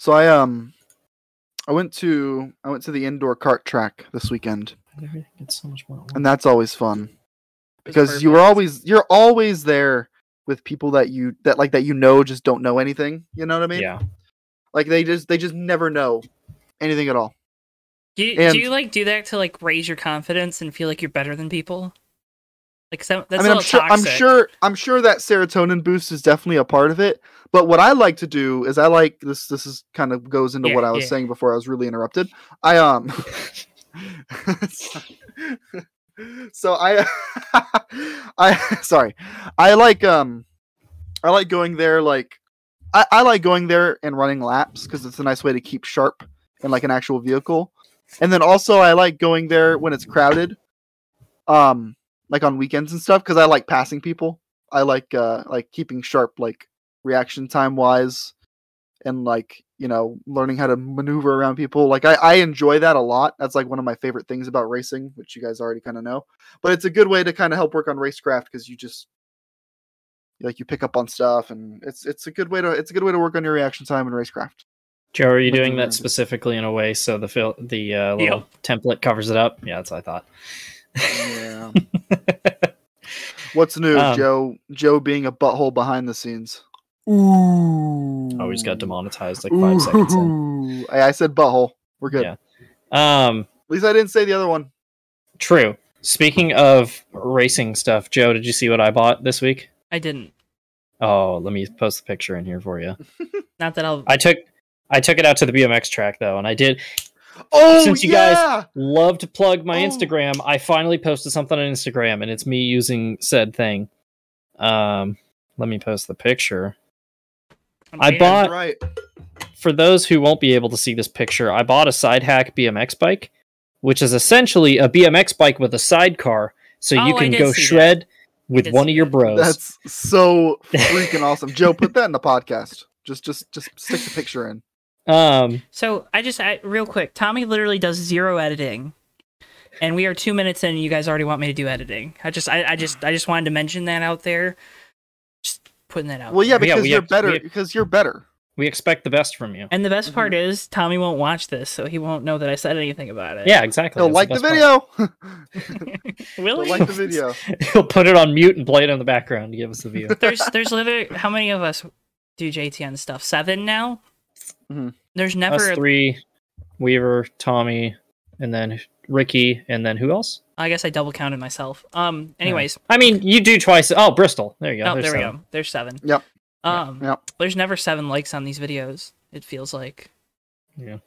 So I um I went to I went to the indoor kart track this weekend, Everything gets so much more. and that's always fun because you were always you're always there with people that you that like that you know just don't know anything. You know what I mean? yeah. Like they just they just never know anything at all. Do you, And- do you like do that to like raise your confidence and feel like you're better than people? Like so, I mean, I'm sure I'm sure I'm sure that serotonin boost is definitely a part of it. But what I like to do is I like this. This is kind of goes into Yeah, what I was yeah. saying before I was really interrupted. I um. so I I sorry. I like um I like going there like I, I like going there and running laps because it's a nice way to keep sharp in like an actual vehicle. And then also I like going there when it's crowded. Um like on weekends and stuff because I like passing people. I like uh like keeping sharp like reaction time wise and like you know learning how to maneuver around people like I, I enjoy that a lot that's like one of my favorite things about racing which you guys already kind of know but it's a good way to kind of help work on racecraft because you just like you pick up on stuff and it's it's a good way to it's a good way to work on your reaction time in racecraft Joe, are you Looking doing that specifically in a way so the fil- the uh, little template covers it up? Yeah, that's what I thought. Yeah what's new Um, joe joe being a butthole behind the scenes Ooh. Oh, he's got demonetized like five seconds in. Ooh. I, I said butthole. We're good. Yeah. Um, At least I didn't say the other one. true. Speaking of racing stuff, Joe, did you see what I bought this week? I didn't. Oh, let me post the picture in here for you. Not that I'll. I took I took it out to the BMX track though, and I did Oh, Since you guys- love to plug my Oh. Instagram. I finally posted something on Instagram, and it's me using said thing. Um, let me post the picture. I'm I bought- right. For those who won't be able to see this picture, I bought a side hack BMX bike, which is essentially a BMX bike with a sidecar, so you Oh, I can go see that. shred with one of your bros. That's so freaking awesome. Joe, put that in the podcast. Just, just, just stick the picture in. Um, So I just I, real quick. Tommy literally does zero editing, and we are two minutes in. and You guys already want me to do editing. I just I, I just I just wanted to mention that out there. Just putting that out. Well, yeah, there. Because we you're have- better. we- Because you're better. we expect the best from you. And the best Mm-hmm. part is Tommy won't watch this, so he won't know that I said anything about it. Yeah, exactly. He'll That's like the best part. video. Will He'll he? like the video. He'll put it on mute and play it in the background to give us the view. there's there's literally how many of us do JTN stuff? Seven now. Mhm. There's Us never. three, Weaver, Tommy, and then Ricky, and then who else? I guess I double counted myself. Um. Anyways, I mean, you do twice. Oh, Bristol. There you go. oh, There's there we seven. go. There's seven. Yep. Um. Yep. There's never seven likes on these videos. It feels like. Yeah,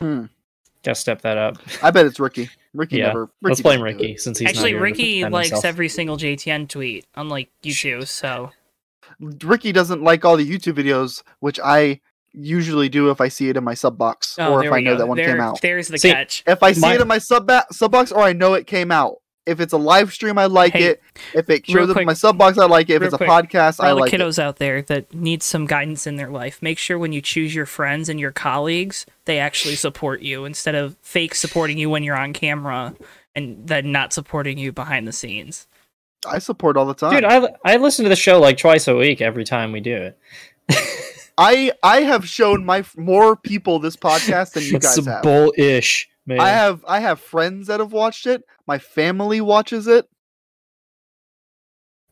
Hmm. gotta step that up. I bet it's Ricky. Ricky Yeah, never. Ricky Let's blame Ricky since he's not Actually, here Ricky likes himself. every single JTN tweet, unlike you two. So. Ricky doesn't like all the YouTube videos, which I usually do if I see it in my sub box oh, or if I know go. that one there, came out. There's the See, catch. If I see My- it in my sub ba- sub box or I know it came out. If it's a live stream, I like Hey, it. If it real shows up in my sub box, I like it. If it's a quick, podcast, For I all the like it. kiddos out there that need some guidance in their life, make sure when you choose your friends and your colleagues, they actually support you instead of fake supporting you when you're on camera and then not supporting you behind the scenes. I support all the time. Dude, I I listen to the show like twice a week every time we do it. I I have shown my more people this podcast than you guys have. bullish, man. I have I have friends that have watched it. My family watches it.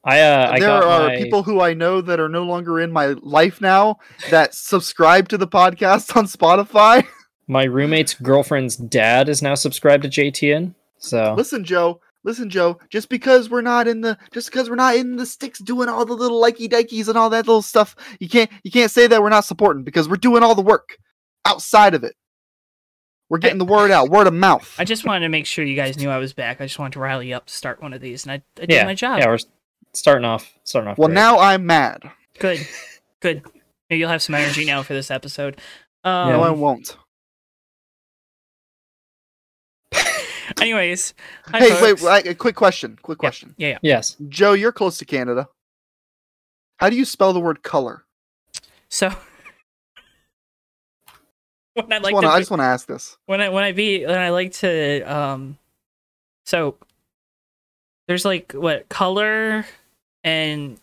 I uh, I there are my- people who I know that are no longer in my life now that subscribe to the podcast on Spotify. my roommate's girlfriend's dad is now subscribed to JTN. So listen, Joe. Listen, Joe. Just because we're not in the just because we're not in the sticks doing all the little likey dekies and all that little stuff, you can't you can't say that we're not supporting because we're doing all the work outside of it. We're getting the word out, word of mouth. I just wanted to make sure you guys knew I was back. I just wanted to rally you up to start one of these, and I, I did yeah, my job. yeah, we're starting off starting off. well, great. now I'm mad. Good, good. Maybe you'll have some energy now for this episode. Um, no, I won't. Anyways, hi, hey, folks. wait, wait, a quick question. Quick Yeah, question. Yeah, yeah. yes, Joe, you're close to Canada. How do you spell the word color? So when I I just like wanna- to I just want to ask this. when I when I be when I like to um so there's like what color and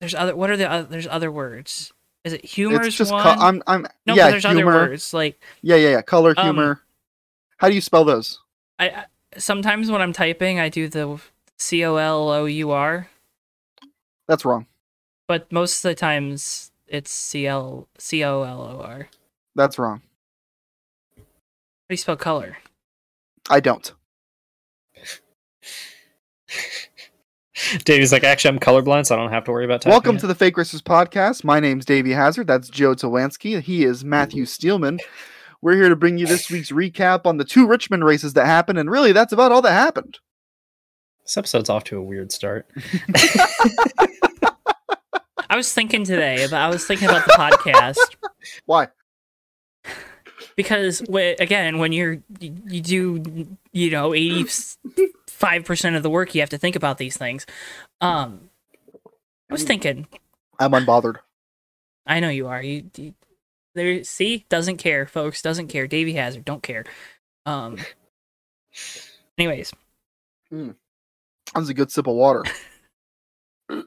there's other what are the other there's other words Is it humor's it's just one? co- I'm I'm no, yeah there's humor. other words like Yeah, yeah, yeah. Color, Um, humor. How do you spell those? I, I sometimes when I'm typing, I do the C O L O U R, That's wrong. but most of the times it's C L C O L O R. That's wrong. How do you spell color? I don't. Davey's like, actually, I'm colorblind, so I don't have to worry about. typing Welcome it." to the Fake Racers podcast. My name's Davey Hazard. That's Joe Tawansky. He is Matthew Steelman. We're here to bring you this week's recap on the two Richmond races that happened, and really, that's about all that happened. This episode's off to a weird start. I was thinking today, but I was thinking about the podcast Why? because wh- again, when you're you, you do you know eighty five percent of the work, you have to think about these things. Um, I was thinking. I'm unbothered. I know you are. You, you there. See, doesn't care, folks. Doesn't care. Davey Hazard, don't care. Um. Anyways, That was a good sip of water.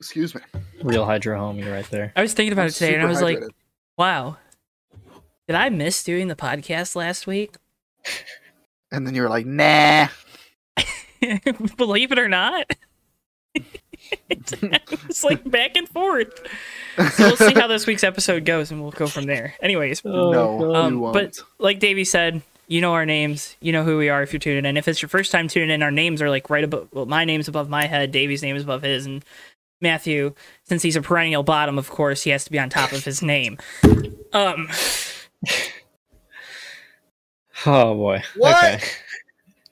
Excuse me. Real hydro homie right there. I was thinking about I'm it today, and I super was like, "Wow, did I miss doing the podcast last week?" and then you were like, nah. Believe it or not, it's like back and forth. So we'll see how this week's episode goes, and we'll go from there. Anyways, Oh, no, God. you Um, won't. but- like Davey said, you know our names, you know who we are if you're tuning in. If it's your first time tuning in, our names are like right above. Well, my name's above my head, Davey's name is above his, and Matthew, since he's a perennial bottom, of course, he has to be on top of his name. Um, Oh boy. What? Okay.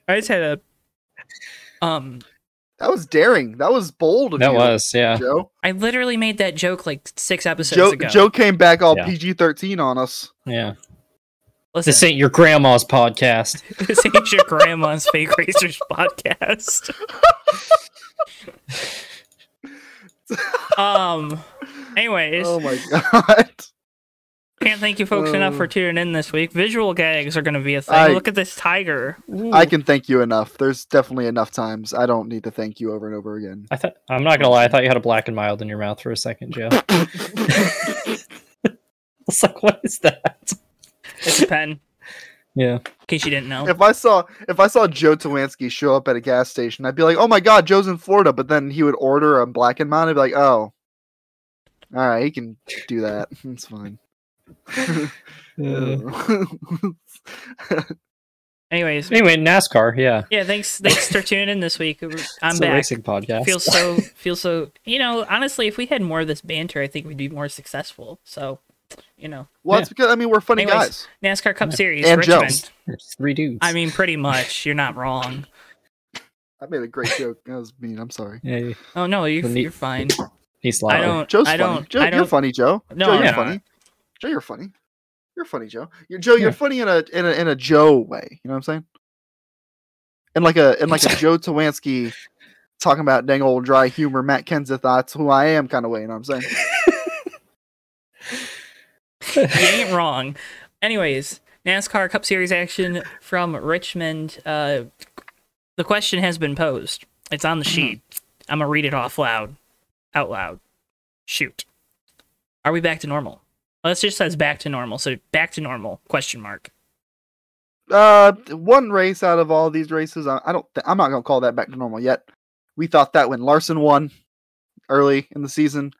I just had a um. That was daring. That was bold of That you, was yeah. Joe. I literally made that joke like six episodes Joe, ago. Joe came back all Yeah. PG-13 on us. Yeah. Listen, This ain't your grandma's podcast. this ain't your grandma's fake racers podcast. Um. Anyways, Oh my god. Can't thank you folks enough Oh. for uh. tuning in this week. Visual gags are going to be a thing. I- Look at this tiger. Ooh. I can thank you enough. There's definitely enough times. I don't need to thank you over and over again. I thought I'm not gonna lie. I thought you had a black and mild in your mouth for a second, Joe. I was like, what is that? It's a pen. Yeah. In case you didn't know. if I saw if I saw Joe Tawansky show up at a gas station, I'd be like, "Oh my god, Joe's in Florida." But then he would order a black and mild. I'd be like, "Oh, all right, he can do that. It's fine." Um, Anyways, Anyway, NASCAR. Yeah. yeah. Thanks. Thanks for tuning in this week. I'm it's a back. racing podcast. Feels so. Feels so. You know, honestly, if we had more of this banter, I think we'd be more successful. So, you know, well, Yeah. it's because I mean we're funny Anyways. guys. NASCAR Cup Yeah. Series, And Joe. Richmond. Three dudes. I mean, pretty much. You're not wrong. I made a great joke. That was mean. I'm sorry. yeah, Oh no, you're, The neat- you're fine. he's I don't. Joe's I funny. don't. Joe, I you're funny, Joe. No, Joe, you're not. funny. Joe, you're funny. You're funny, Joe. You're Joe. You're funny in a in a in a Joe way. You know what I'm saying? In like a in like a Joe Tawansky talking about dang old dry humor, Matt Kenseth. That's who I am, kind of way. You know what I'm saying? you ain't wrong. Anyways, NASCAR Cup Series action from Richmond. Uh, the question has been posed. It's on the sheet. I'm gonna read it off loud, out loud. Shoot. Are we back to normal? Well, it just says back to normal. So back to normal? Question mark. Uh, one race out of all these races, I, I don't. Th- I'm not gonna call that back to normal yet. We thought that when Larson won early in the season,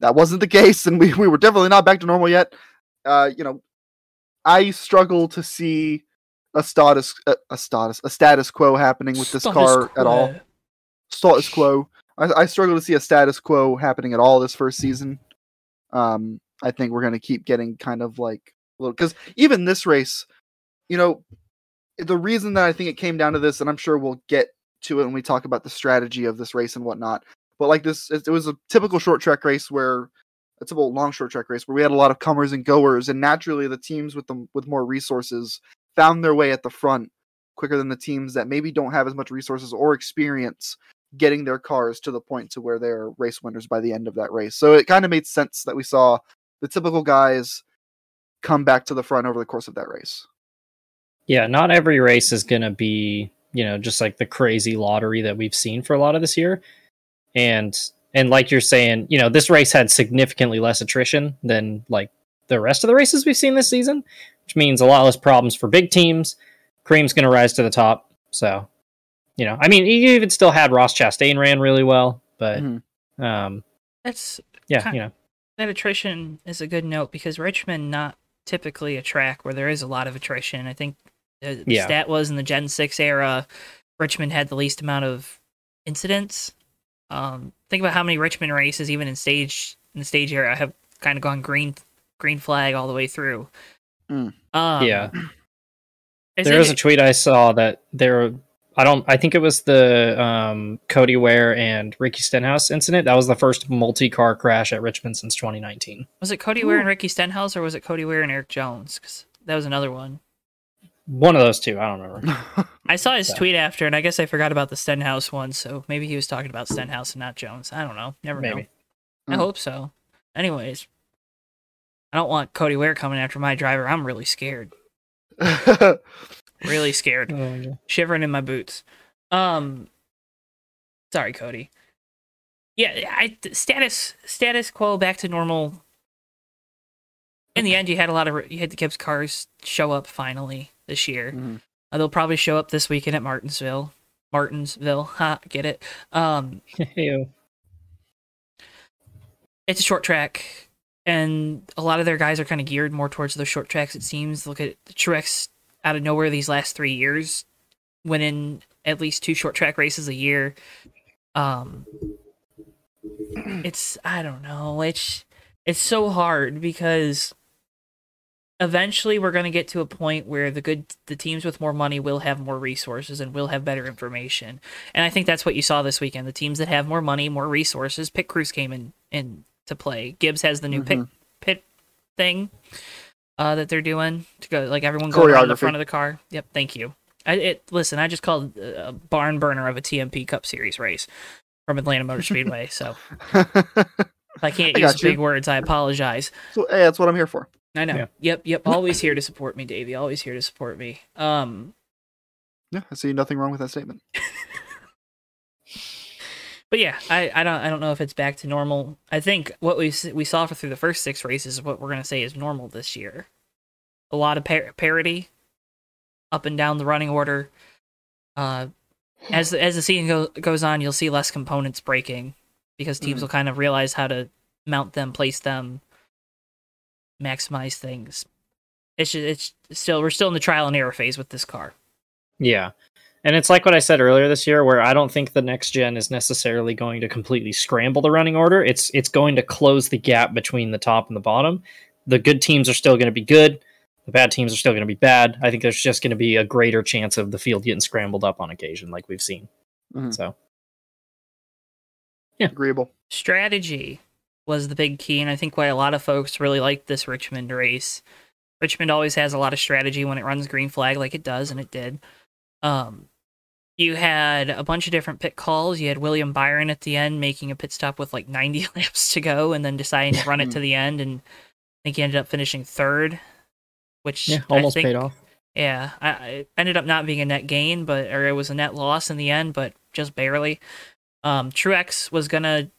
that wasn't the case, and we, we were definitely not back to normal yet. Uh, you know, I struggle to see a status a, a status a status quo happening with this Status car at all. Status quo. I, I struggle to see a status quo happening at all this first season. Um, I think we're gonna keep getting kind of like little because even this race, you know, the reason that I think it came down to this, and I'm sure we'll get to it when we talk about the strategy of this race and whatnot. But like this, it, was a typical short track race where it's a typical long short track race where we had a lot of comers and goers, and naturally the teams with them with more resources found their way at the front quicker than the teams that maybe don't have as much resources or experience getting their cars to the point to where they're race winners by the end of that race. So it kind of made sense that we saw the typical guys come back to the front over the course of that race. yeah, not every race is going to be, you know, just like the crazy lottery that we've seen for a lot of this year. And And like you're saying, you know, this race had significantly less attrition than like the rest of the races we've seen this season, which means a lot less problems for big teams. Cream's going to rise to the top. So, you know, I mean, you even still had Ross Chastain ran really well, but Mhm. um, That's yeah, Ki- you know, that attrition is a good note because Richmond not typically a track where there is a lot of attrition. I think the Yeah. stat was in the Gen Six era, Richmond had the least amount of incidents. Um, think about how many Richmond races, even in stage in the stage era, have kind of gone green green flag all the way through. Mm. Um, yeah. is There it- was a tweet I saw that there. I don't. I think it was the um, Cody Ware and Ricky Stenhouse incident. That was the first multi-car crash at Richmond since 2019. was it Cody Ware and Ricky Stenhouse, or was it Cody Ware and Eric Jones? Because that was another one. One of those two. I don't remember. I saw his So- tweet after, and I guess I forgot about the Stenhouse one. So maybe he was talking about Stenhouse and not Jones. I don't know. Never know. Maybe. I Mm. hope so. Anyways, I don't want Cody Ware coming after my driver. I'm really scared. Really scared. Oh, Shivering in my boots. Um, sorry, Cody. Yeah, I status status quo back to normal. In the end, you had a lot of you had the Gibbs cars show up finally this year. Mhm. Uh, they'll probably show up this weekend at Martinsville. Martinsville, ha, get it? Um, Ew. it's a short track, and a lot of their guys are kind of geared more towards those short tracks. It seems. Look at the Truex out of nowhere these last three years, winning at least two short track races a year. Um, it's I don't know. It's it's so hard because eventually we're going to get to a point where the good the teams with more money will have more resources and will have better information and i think that's what you saw this weekend the teams that have more money more resources pit crews came in in to play gibbs has the new pit Mhm. pit thing uh that they're doing to go like everyone going around the front of the car yep thank you I, it listen i just called a barn burner of a tmp cup series race from atlanta motor speedway so if i can't I use you. big words i apologize so, hey, that's what I'm here for. I know. Yeah. Yep, yep. Always here to support me, Davey. Always here to support me. Um, Yeah, I see nothing wrong with that statement. but yeah, I, I don't I don't know if it's back to normal. I think what we we saw for through the first six races is what we're gonna say is normal this year. A lot of par- parity, up and down the running order. Uh, as the, as the season go, goes on, you'll see less components breaking because teams Mhm. will kind of realize how to mount them, place them, maximize things. It's just, it's still we're still in the trial and error phase with this car. Yeah. And it's like what I said earlier this year, where I don't think the next gen is necessarily going to completely scramble the running order. It's it's going to close the gap between the top and the bottom. The good teams are still going to be good. The bad teams are still going to be bad. I think there's just going to be a greater chance of the field getting scrambled up on occasion, like we've seen. Mhm. So Agreeable. strategy was the big key, and I think why a lot of folks really liked this Richmond race. Richmond always has a lot of strategy when it runs green flag, like it does, and it did. Um, you had a bunch of different pit calls. You had William Byron at the end making a pit stop with like 90 laps to go, and then deciding to run it to the end, and I think he ended up finishing third, which yeah, almost think- paid off. yeah, I, I ended up not being a net gain, but or it was a net loss in the end, but just barely. Um, Truex was gonna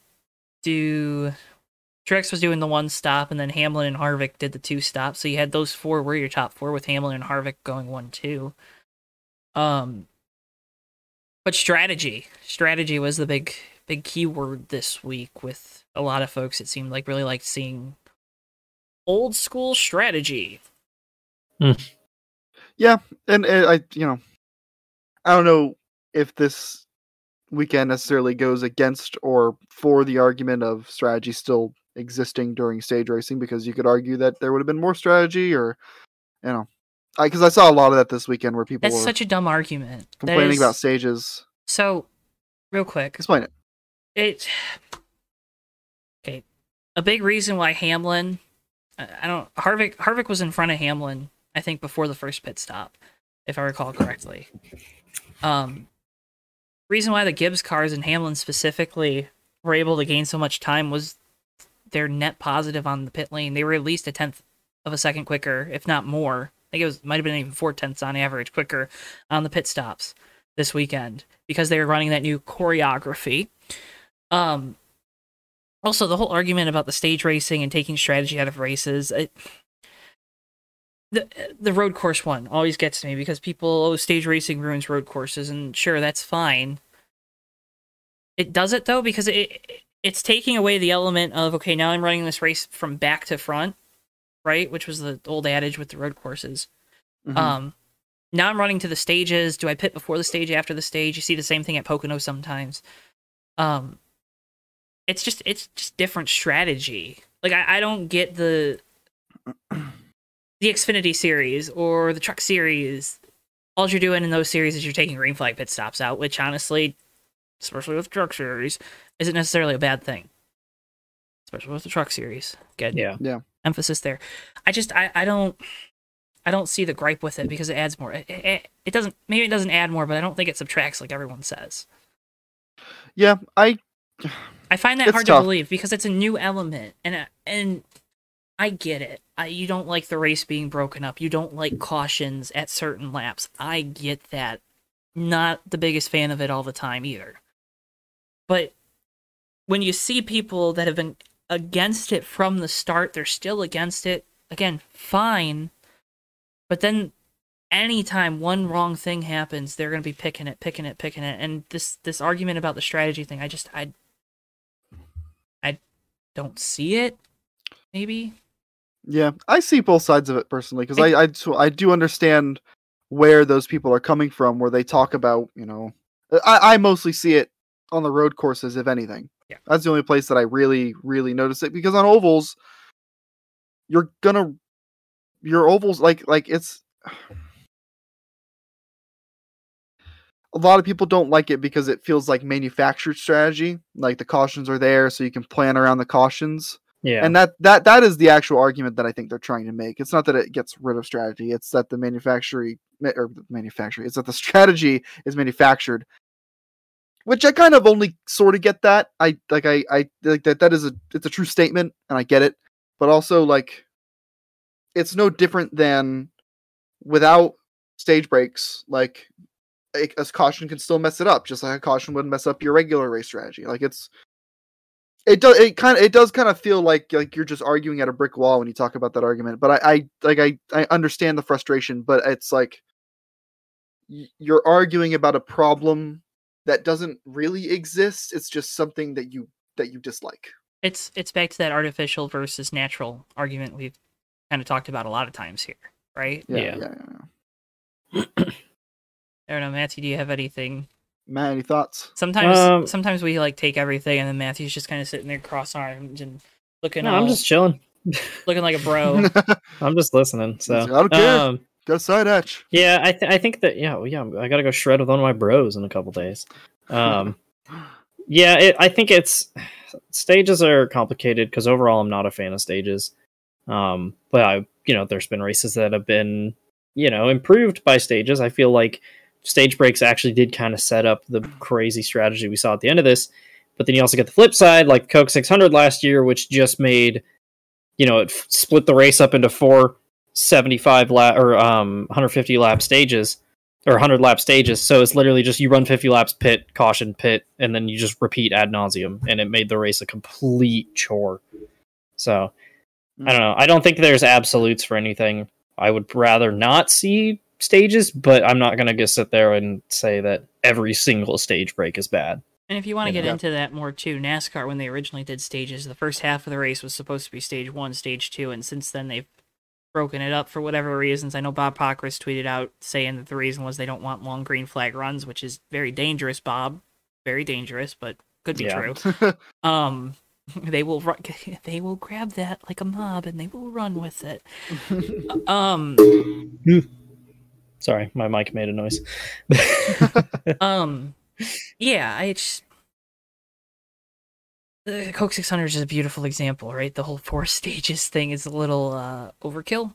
do. Truex was doing the one stop, and then Hamlin and Harvick did the two stops. So you had those four were your top four, with Hamlin and Harvick going one two. Um, but strategy, strategy was the big big keyword this week. With a lot of folks, it seemed like really liked seeing old school strategy. Yeah, and uh, I, you know, I don't know if this weekend necessarily goes against or for the argument of strategy still existing during stage racing because you could argue that there would have been more strategy or, you know, because I, saw a lot of that this weekend where people That's such a dumb argument. Complaining is- about stages. So, real quick, Explain it. it. Okay, a big reason why Hamlin, I I don't Harvick Harvick was in front of Hamlin. I think before the first pit stop, if I recall correctly. Um, reason why the Gibbs cars and Hamlin specifically were able to gain so much time was their net positive on the pit lane. They were at least a tenth of a second quicker, if not more. I think it was might have been even four tenths on average quicker on the pit stops this weekend because they were running that new choreography. Um, also the whole argument about the stage racing and taking strategy out of races. It, the the road course one always gets to me because people oh stage racing ruins road courses and sure that's fine. It does it though because it it's taking away the element of okay now I'm running this race from back to front, right? Which was the old adage with the road courses. Mhm. Um, now I'm running to the stages. Do I pit before the stage, after the stage? You see the same thing at Pocono sometimes. Um, it's just it's just different strategy. Like I, I don't get the the Xfinity series or the Truck series. All you're doing in those series is you're taking green flag pit stops out, which honestly, especially with Truck series, isn't necessarily a bad thing. Especially with the Truck series. Good Yeah. emphasis there. I just I, I don't I don't see the gripe with it because it adds more. It, it, it doesn't maybe it doesn't add more, but I don't think it subtracts like everyone says. yeah, I I find that hard tough. to believe because it's a new element and I- and I get it. I, you don't like the race being broken up. You don't like cautions at certain laps. I get that. Not the biggest fan of it all the time either. But when you see people that have been against it from the start, they're still against it. Again, fine. But then anytime one wrong thing happens, they're going to be picking it, picking it, picking it. And this this argument about the strategy thing, I just I I don't see it. Maybe. Yeah, I see both sides of it personally because I I, so I do understand where those people are coming from, where they talk about you know, I I mostly see it on the road courses, if anything. Yeah. that's the only place that I really really notice it because on ovals, you're gonna your ovals like like it's. A lot of people don't like it because it feels like manufactured strategy. Like the cautions are there, so you can plan around the cautions Yeah. and that that that is the actual argument that I think they're trying to make. It's not that it gets rid of strategy; it's that the manufacturing or the manufacturing. It's that the strategy is manufactured, which I kind of only sort of get that. I like I I like that that is a it's a true statement, and I get it. But also like, it's no different than without stage breaks. Like, a, caution can still mess it up, just like a caution would mess up your regular race strategy. Like it's it does it kind of it does kind of feel like like you're just arguing at a brick wall when you talk about that argument but i i like i i understand the frustration but it's like you're arguing about a problem that doesn't really exist it's just something that you that you dislike It's it's back to that artificial versus natural argument we've kind of talked about a lot of times here, right? yeah Yeah. yeah, yeah, yeah. I don't know, Matthew. Do you have anything? matt any thoughts Sometimes, Um, sometimes we like take everything, and then Matthew's just kind of sitting there cross-armed and looking. no, all, I'm just chilling. looking like a bro. I'm just listening. So I don't care. Um, got a side hack yeah, I th- I think that yeah well, yeah I gotta go shred with one of my bros in a couple days. Um, yeah, it, I think it's stages are complicated because overall I'm not a fan of stages. Um, but I you know there's been races that have been you know improved by stages. I feel like stage breaks actually did kind of set up the crazy strategy we saw at the end of this. But then you also get the flip side, like Coke 600 last year, which just made you know it f- split the race up into four 75 lap or um 150 lap stages or 100 lap stages. So it's literally just you run 50 laps pit caution pit and then you just repeat ad nauseum and it made the race a complete chore. So i don't know. I don't think there's absolutes for anything. I would rather not see stages but i'm not going to just sit there and say that every single stage break is bad. And if you want to get Yeah. into that more too, NASCAR when they originally did stages, the first half of the race was supposed to be stage one, stage two, and since then they've broken it up for whatever reasons. I know Bob Pockrass tweeted out saying that the reason was they don't want long green flag runs, which is very dangerous, Bob. Very dangerous, but could be Yeah. true. Um, they will ru- they will grab that like a mob and they will run with it. Um, sorry my mic made a noise um, yeah, I just the Coke 600 is a beautiful example, right? The whole four stages thing is a little uh, overkill.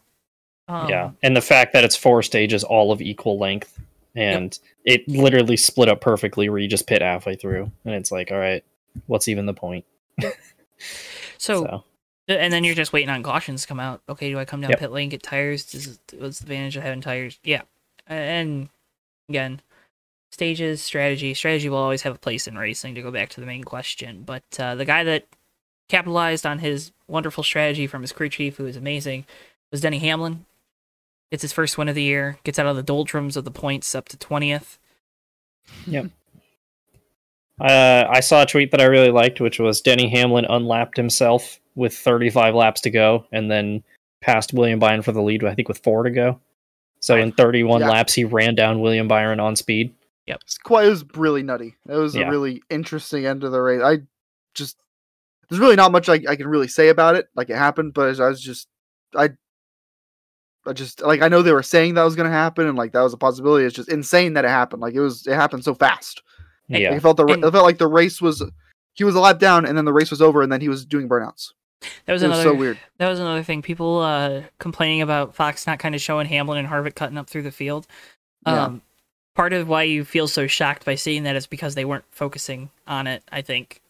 Um, yeah and the fact that it's four stages all of equal length and it literally split up perfectly where you just pit halfway through and it's like all right what's even the point So, so and then you're just waiting on cautions to come out. Okay, do I come down Yep. pit lane get tires? Does what's the advantage of having tires? Yeah, and again, stages strategy. Strategy will always have a place in racing. To go back to the main question, but uh, the guy that capitalized on his wonderful strategy from his crew chief, who was amazing, was Denny Hamlin. Gets his first win of the year, gets out of the doldrums of the points up to 20th. Uh, I saw a tweet that I really liked, which was Denny Hamlin unlapped himself with 35 laps to go, and then passed William Byron for the lead. I think with four to go. So in 31 Yeah. laps, he ran down William Byron on speed. It's quite. It was really nutty. It was Yeah. a really interesting end of the race. I just there's really not much I, I can really say about it. Like it happened, but I was just I. I just like I know they were saying that was going to happen and like that was a possibility. It's just insane that it happened. Like it was it happened so fast. Like, Yeah, it felt the it felt like the race was he was a lap down and then the race was over and then he was doing burnouts. That was It was another so weird. that was another thing. People uh complaining about Fox not kind of showing Hamlin and Harvick cutting up through the field. Yeah. Part of why you feel so shocked by seeing that is because they weren't focusing on it, I think.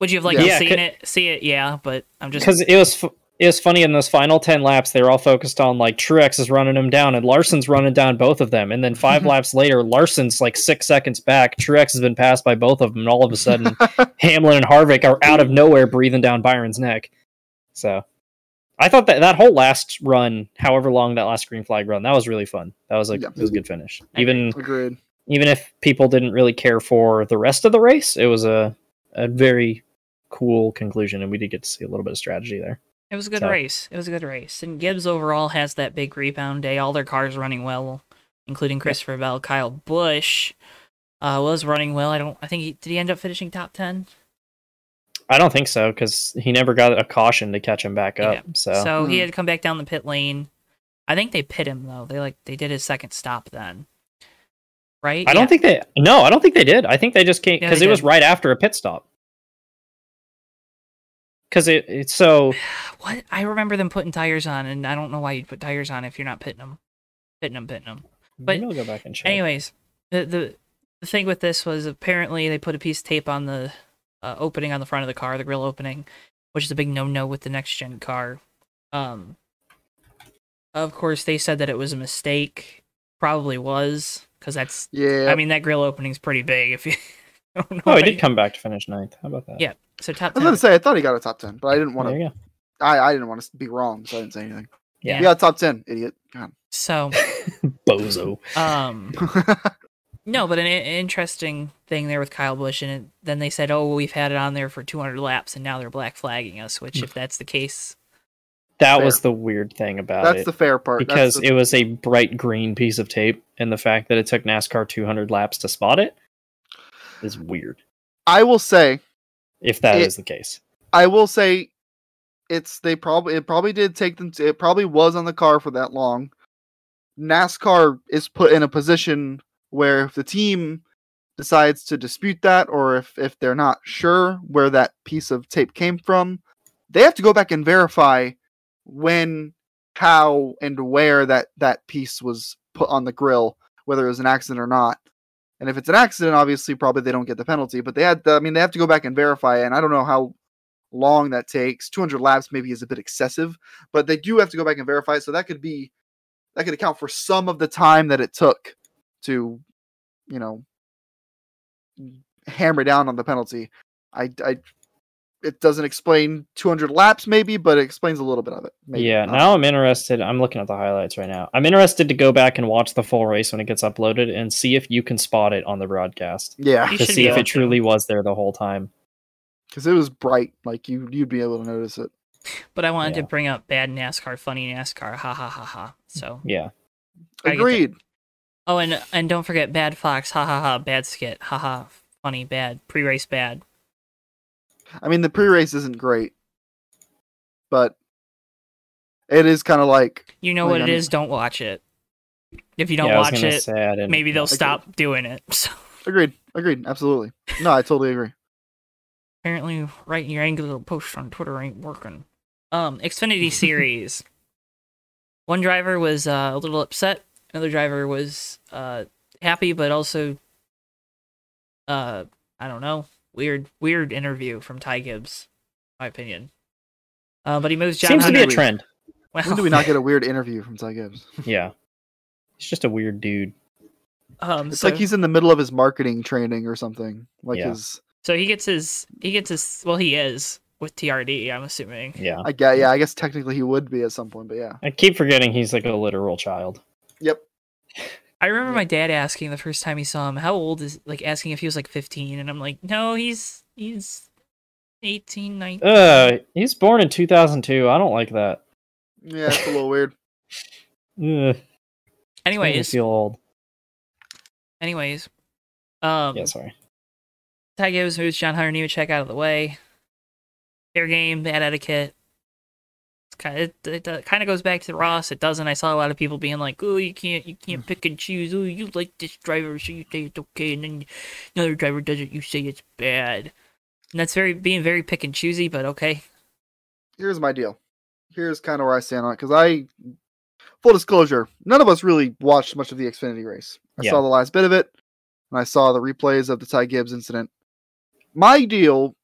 Would you have liked Yeah. to seen it? See it, yeah, but I'm just because it was f- it was funny in those final 10 laps. They were all focused on like Truex is running him down, and Larson's running down both of them. And then five laps later, Larson's like six seconds back. Truex has been passed by both of them, and all of a sudden, Hamlin and Harvick are out of nowhere breathing down Byron's neck. So I thought that that whole last run, however long that last green flag run, that was really fun. That was like Yeah. it was a good finish. Even Agreed. even if people didn't really care for the rest of the race, it was a a very cool conclusion, and we did get to see a little bit of strategy there. It was a good So- race. It was a good race. And Gibbs overall has that big rebound day. All their cars running well, including Christopher Bell, Kyle Busch. Uh, was running well. I don't. I think he did. He end up finishing top ten. I don't think so because he never got a caution to catch him back up. Yeah. So, So he Hmm. had to come back down the pit lane. I think they pit him though. They like they did his second stop then, right? I don't think they. No, I don't think they did. I think they just came because they it was right after a pit stop. Because it it's so What I remember them putting tires on, and I don't know why you'd put tires on if you're not pitting them, pitting them, pitting them. But maybe I'll go back and check. Anyways, the, the the thing with this was apparently they put a piece of tape on the uh, opening on the front of the car, the grill opening, which is a big no-no with the next gen car. Um, of course, they said that it was a mistake. Probably was because that's. Yeah. I mean, that grill opening's pretty big. If you don't know, oh, he why- did come back to finish ninth. How about that? Yeah. So top I was gonna say I thought he got a top ten, but I didn't want there to. you go. I, I didn't want to be wrong, so I didn't say anything. Yeah. Yeah, top ten, idiot. God. So, Bozo. um, no, but an, an interesting thing there with Kyle Busch, and it, then they said, "Oh, well, we've had it on there for 200 laps, and now they're black flagging us." Which, if mm. that's the case, That Fair. was the weird thing about That's it. That's the fair part. Because the- it was a bright green piece of tape, and the fact that it took NASCAR 200 laps to spot it is weird. I will say, If that is It- the case, I will say, it's they probably it probably did take them. To, it probably was on the car for that long. NASCAR is put in a position where if the team decides to dispute that, or if if they're not sure where that piece of tape came from, they have to go back and verify when, how, and where that that piece was put on the grill, whether it was an accident or not. And if it's an accident, obviously, probably they don't get the penalty. But they had, to, I mean, they have to go back and verify. And I don't know how long that takes. 200 laps maybe is a bit excessive, but they do have to go back and verify. So that could be, that could account for some of the time that it took to, you know, hammer down on the penalty. I, I, it doesn't explain 200 laps maybe, but it explains a little bit of it. Maybe. yeah. Now I'm interested. I'm looking at the highlights right now. I'm interested to go back and watch the full race when it gets uploaded and see if you can spot it on the broadcast yeah, to see if it to. truly was there the whole time. because it was bright. Like you, you'd be able to notice it. but I wanted Yeah. to bring up bad NASCAR, funny NASCAR, ha ha ha ha. So, Yeah. I get that. Agreed. Oh, and and don't forget bad Fox, ha ha ha, bad skit, ha ha, funny, bad pre-race, bad. I mean, the pre-race isn't great, but it is kind of like You know Like, what I it mean- is. Don't watch it. If you don't yeah, watch it, say maybe they'll Agreed. stop doing it. So agreed, agreed, absolutely. No, I totally agree. apparently, writing your angular post on Twitter ain't working. Um, Xfinity Series. One driver was uh, a little upset. Another driver was uh, happy, but also, uh, I don't know, weird, weird interview from Ty Gibbs, my opinion. Uh, but he moves John Seems to be a trend. Well, When do we not get a weird interview from Ty Gibbs? Yeah. He's just a weird dude. um, It's so, like he's in the middle of his marketing training or something. Like Yeah. his so he gets his he gets his well he is with TRD. I'm assuming. Yeah. I get, yeah, I guess technically he would be at some point, but yeah. I keep forgetting he's like a literal child. Yep. I remember Yeah. my dad asking the first time he saw him, "How old is?" Like asking if he was like 15, and I'm like, "No, he's he's 18, 19." Uh, he's born in 2002. I don't like that. Yeah, it's a little weird. Ugh, makes me anyways, feel old. anyways, um, Yeah, sorry. Ty Gibbs moves John Hunter Nemechek out of the way. Fair game, bad etiquette. It's kind of, it, it, uh, kind of goes back to Ross. It doesn't. I saw a lot of people being like, "Oh, you can't, you can't mm. pick and choose. Oh, you like this driver, so you say it's okay, and then another driver does it, you say it's bad." And that's very being very pick and choosy, but okay. Here's my deal. Here's kind of where I stand on it because I, full disclosure, none of us really watched much of the Xfinity race. I Yeah. saw the last bit of it, and I saw the replays of the Ty Gibbs incident. My deal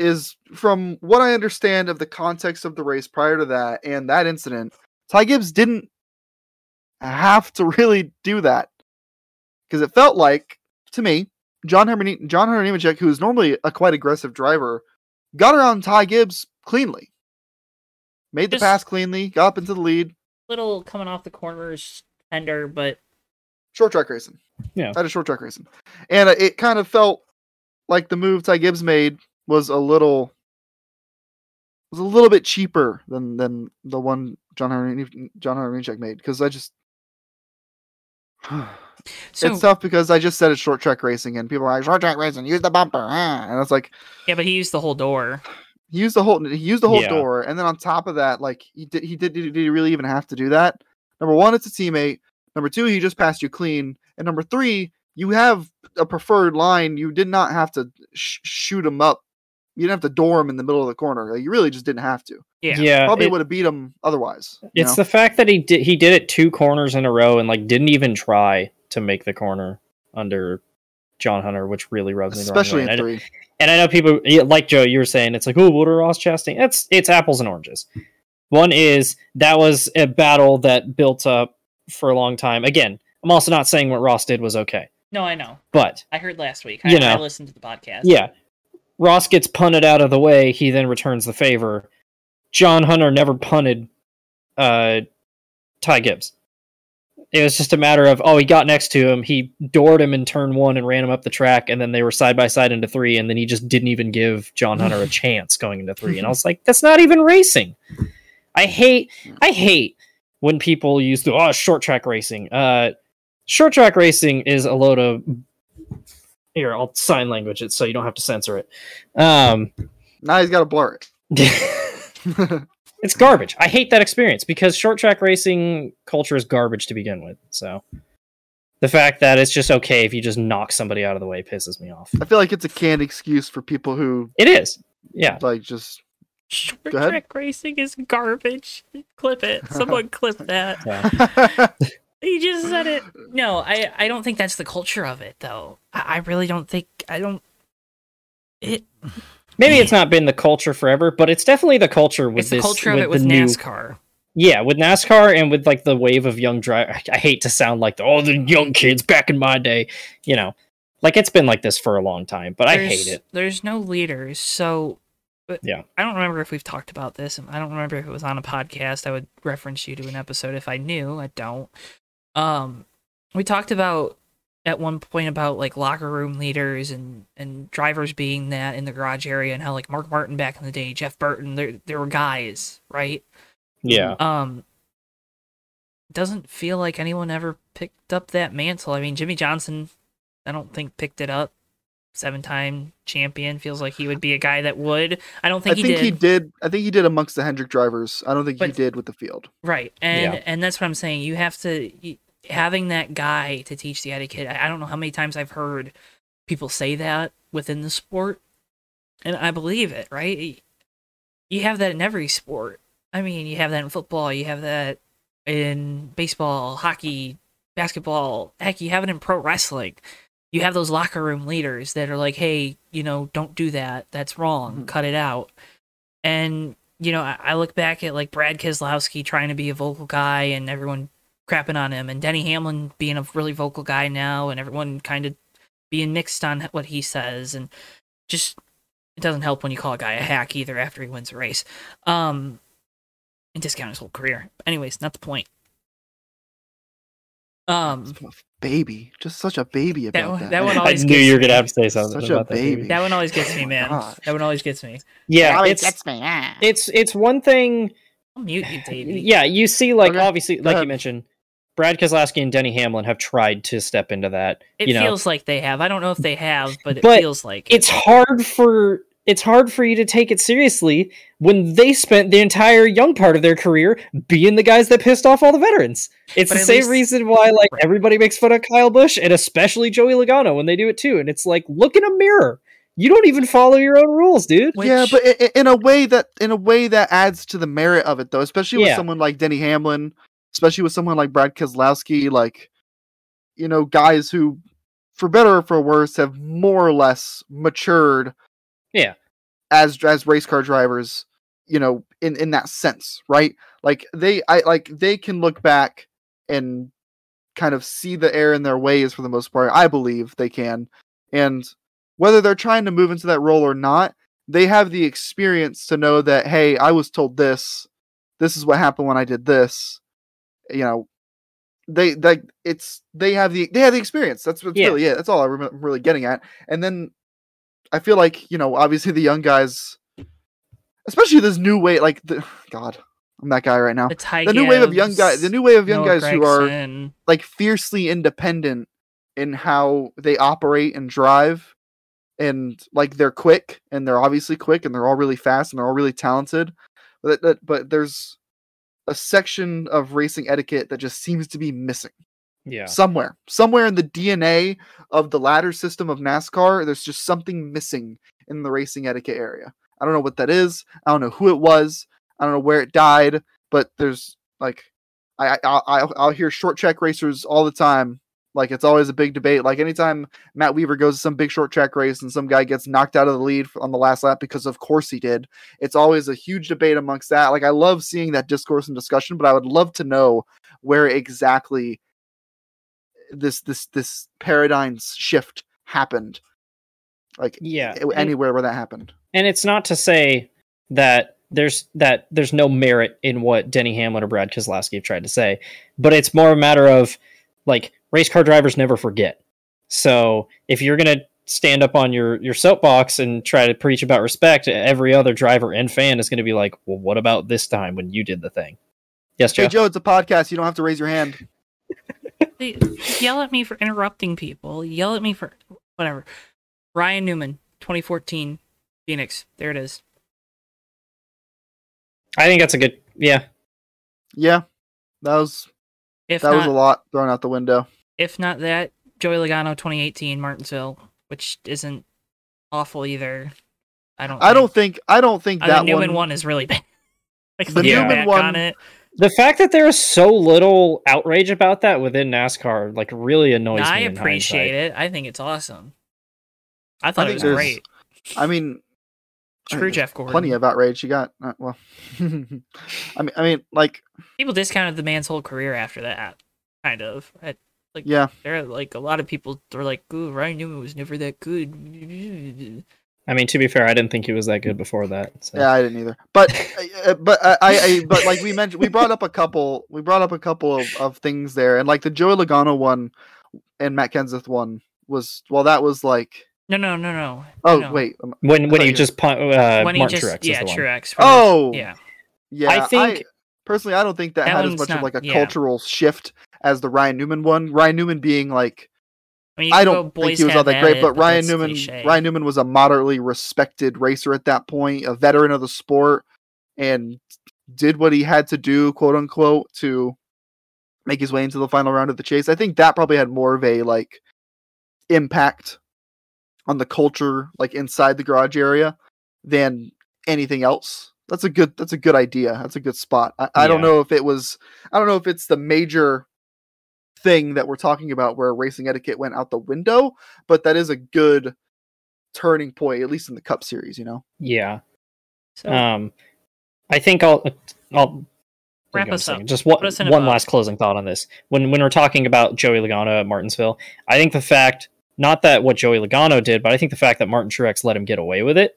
is, from what I understand of the context of the race prior to that and that incident, Ty Gibbs didn't have to really do that because it felt like to me John Hunter John Hunter Nemechek, who is normally a quite aggressive driver, got around Ty Gibbs cleanly, made the Just- pass cleanly, got up into the lead. Little coming off the corners tender, but Short track racing. Yeah. at a short track racing, and uh, it kind of felt like the move Ty Gibbs made was a little was a little bit cheaper than than the one John Hunter John Hunter Nemechek made because I just. so it's tough because I just said it's short track racing, and people are like, "Short track racing, use the bumper," ah," and it's like yeah, but he used the whole door. he used the whole he used the whole Yeah. door, and then on top of that, like he did he did did he really even have to do that? Number one, it's a teammate. Number two, he just passed you clean, and number three, you have a preferred line. You did not have to sh- shoot him up. You didn't have to door him in the middle of the corner. Like, you really just didn't have to. Yeah. Uh, Probably would have beat him otherwise. you It's know? the fact that he did he did it two corners in a row and like didn't even try to make the corner under John Hunter, which really rubs me the wrong especially in And I- three. and I know people like Joe, you were saying it's like, oh, what are Ross Chastain? It's it's apples and oranges. One is that was a battle that built up for a long time. Again, I'm also not saying what Ross did was okay, No, I know. but I heard last week. You I, I listened to the podcast. yeah, Ross gets punted out of the way. He then returns the favor. John Hunter never punted uh, Ty Gibbs. It was just a matter of oh, he got next to him, he doored him in turn one and ran him up the track, and then they were side by side into three, and then he just didn't even give John Hunter a chance going into three. And I was like, that's not even racing. I hate, I hate when people use the oh short track racing. Uh, short track racing is a load of here. I'll sign language it so you don't have to censor it. Um, Now he's got to blur it. it's garbage. I hate that experience because short track racing culture is garbage to begin with. So the fact that it's just okay if you just knock somebody out of the way pisses me off. I feel like it's a canned excuse for people who It is. Yeah. like just Short track racing is garbage. Clip it. Someone clip that. yeah. You just said it. No, I I don't think that's the culture of it though. I, I really don't think I don't. It Maybe it's not been the culture forever, but it's definitely the culture with it's the this culture of with it with the new NASCAR. Yeah, with NASCAR and with like the wave of young drive. I hate to sound like the, oh the young kids back in my day, you know, like it's been like this for a long time. But I hate it. There's no leaders, so. But Yeah. I don't remember if we've talked about this. and I don't remember if it was on a podcast. I would reference you to an episode if I knew. I don't. Um, we talked about at one point about like locker room leaders and and drivers being that in the garage area and how like Mark Martin back in the day, Jeff Burton, there there were guys, right? Yeah, Um, doesn't feel like anyone ever picked up that mantle. I mean, Jimmie Johnson, I don't think picked it up. Seven time champion feels like he would be a guy that would. I don't think, I think, think he did. he did. I think he did amongst the Hendrick drivers. I don't think he did with the field. Right, and Yeah. and that's what I'm saying. You have to having that guy to teach the etiquette. I, I don't know how many times I've heard people say that within the sport, and I believe it. Right, you have that in every sport. I mean, you have that in football. You have that in baseball, hockey, basketball. Heck, you have it in pro wrestling. You have those locker room leaders that are like, "Hey, you know, don't do that. That's wrong. Mhm. Cut it out." And you know, I, I look back at like Brad Keselowski trying to be a vocal guy and everyone crapping on him, and Denny Hamlin being a really vocal guy now, and everyone kind of being mixed on what he says, and just it doesn't help when you call a guy a hack either after he wins a race. Um, and discount his whole career. Anyways, not the point. Um, baby, just such a baby That about one- that. that one man. I always knew gets you were me. gonna have to say something Such a about that. baby. that one always gets me, man. gosh. That one always gets me. Yeah, always it's gets me. ah. it's it's one thing. I'll mute you, Davey. Yeah, you see, like Okay, obviously, go like you mentioned, Brad Keselowski and Denny Hamlin have tried to step into that. It you know, feels like they have. I don't know if they have, but it But feels like it. it's hard for it's hard for you to take it seriously when they spent the entire young part of their career being the guys that pissed off all the veterans. It's But the same least- reason why like everybody makes fun of Kyle Busch and especially Joey Logano when they do it too. And it's like, look in a mirror. You don't even follow your own rules, dude. yeah, but i- i- in a way that in a way that adds to the merit of it, though, especially with Yeah. someone like Denny Hamlin, especially with someone like Brad Keselowski, like you know, guys who, for better or for worse, have more or less matured. Yeah. As as race car drivers, you know, in in that sense, right? Like they, I like they can look back and kind of see the error in their ways for the most part. I believe they can, and whether they're trying to move into that role or not, they have the experience to know that hey, I was told this. This is what happened when I did this. You know, they like it's they have the they have the experience. That's what's Yeah. really it. That's all I'm really getting at. And then I feel like you know, obviously the young guys, especially this new way, like the God, I'm that guy right now. the, The new wave of young guys, the new wave of young Noah guys who are like fiercely independent in how they operate and drive and like they're quick and they're obviously quick and they're all really fast and they're all really talented. But that, but there's a section of racing etiquette that just seems to be missing Yeah. somewhere somewhere in the dna of the ladder system of nascar there's just something missing in the racing etiquette area i don't know what that is i don't know who it was i don't know where it died but there's like i, I I'll, I'll hear short track racers all the time like it's always a big debate like anytime matt weaver goes to some big short track race and some guy gets knocked out of the lead on the last lap because of course he did it's always a huge debate amongst that like i love seeing that discourse and discussion but i would love to know where exactly this this this paradigm shift happened like Yeah. anywhere where that happened and it's not to say that there's that there's no merit in what Denny Hamlin or Brad Keselowski have tried to say, but it's more a matter of like race car drivers never forget. So if you're gonna stand up on your your soapbox and try to preach about respect, every other driver and fan is gonna be like, well, what about this time when you did the thing? Yes, Joe. hey joe it's a podcast you don't have to raise your hand They yell at me for interrupting people. Yell at me for whatever. Ryan Newman, 2014, Phoenix. There it is. I think that's a good. Yeah, yeah that was If that not, was a lot thrown out the window if not that, Joey Logano, 2018, Martinsville, which isn't awful either. I don't. i don't think i don't think I that think Newman one, one is really bad. like The looking Newman one- on it, the fact that there is so little outrage about that within NASCAR like really annoys I me. I appreciate hindsight. it. I think it's awesome. I thought it was great. i mean Screw there's Jeff Gordon. plenty of outrage you got uh, well i mean i mean like people discounted the man's whole career after that. Kind of. I, yeah there are like a lot of people were like, "Ooh, Ryan Newman was never that good." I mean, to be fair, I didn't think he was that good before that. So. Yeah, I didn't either. But uh, but I, I, I but like we mentioned, we brought up a couple. We brought up a couple of, of things there, and like the Joey Logano one and Matt Kenseth one was well, that was like No, no, no, no. oh no. wait, um, When when he you- just pun- uh, when he Martin just Truex yeah, the one. Truex. Oh! yeah. yeah. I think- personally, I don't think that, That had as much not- of like a yeah. cultural shift as the Ryan Newman one. Ryan Newman being like I, mean, I don't think he was all that great, it," but Ryan Newman cliche. Ryan Newman was a moderately respected racer at that point, a veteran of the sport, and did what he had to do, quote unquote, to make his way into the final round of the chase. I think that probably had more of a like impact on the culture, like inside the garage area, than anything else. That's a good. That's a good idea. That's a good spot. I, I don't know if it was. I don't know if it's the major thing that we're talking about where racing etiquette went out the window, but that is a good turning point, at least in the Cup Series. You know. Yeah. So, Um, I think I'll I'll Wrap hang on a us up. Just one, us one last closing thought on this. When when we're talking about Joey Logano at Martinsville, I think the fact not that what Joey Logano did, but I think the fact that Martin Truex let him get away with it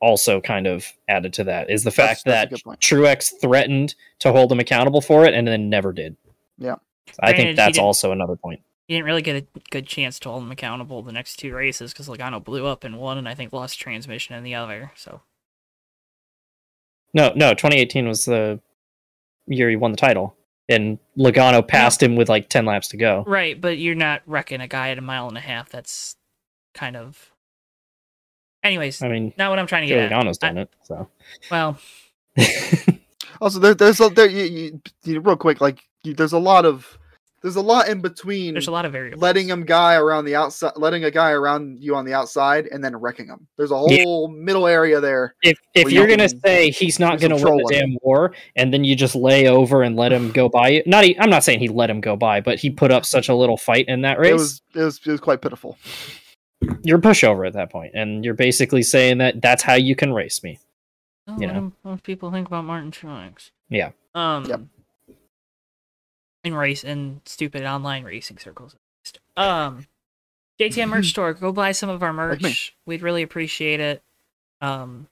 also kind of added to that is the fact that's a that. Truex threatened to hold him accountable for it and then never did. Yeah. I Granted, he think that's also another point. He didn't really get a good chance to hold him accountable the next two races because Logano blew up in one and I think lost transmission in the other. So No, no, 2018 was the year he won the title, and Logano passed him with like 10 laps to go. right, but you're not wrecking a guy at a mile and a half. That's kind of. Anyways, I mean, not what I'm trying to Joe get at. Logano's done it, so. Well, Also, there, there's a, there, you, you, you, real quick, like you, there's a lot of there's a lot in between there's a lot of variables. letting him guy around the outside, letting a guy around you on the outside, and then wrecking him. There's a Yeah. whole middle area there. if if you're you gonna say he's not gonna win the damn war, and then you just lay over and let him go by you, not I'm not saying he let him go by, but he put up such a little fight in that race. It was it was it was quite pitiful. you're a pushover at that point, and you're basically saying that that's how you can race me. Oh, you know. do most people think about Martin Truex. Yeah. Um. Yep. In race in stupid online racing circles. Um. JTN merch store. Go buy some of our merch. We'd really appreciate it. Um.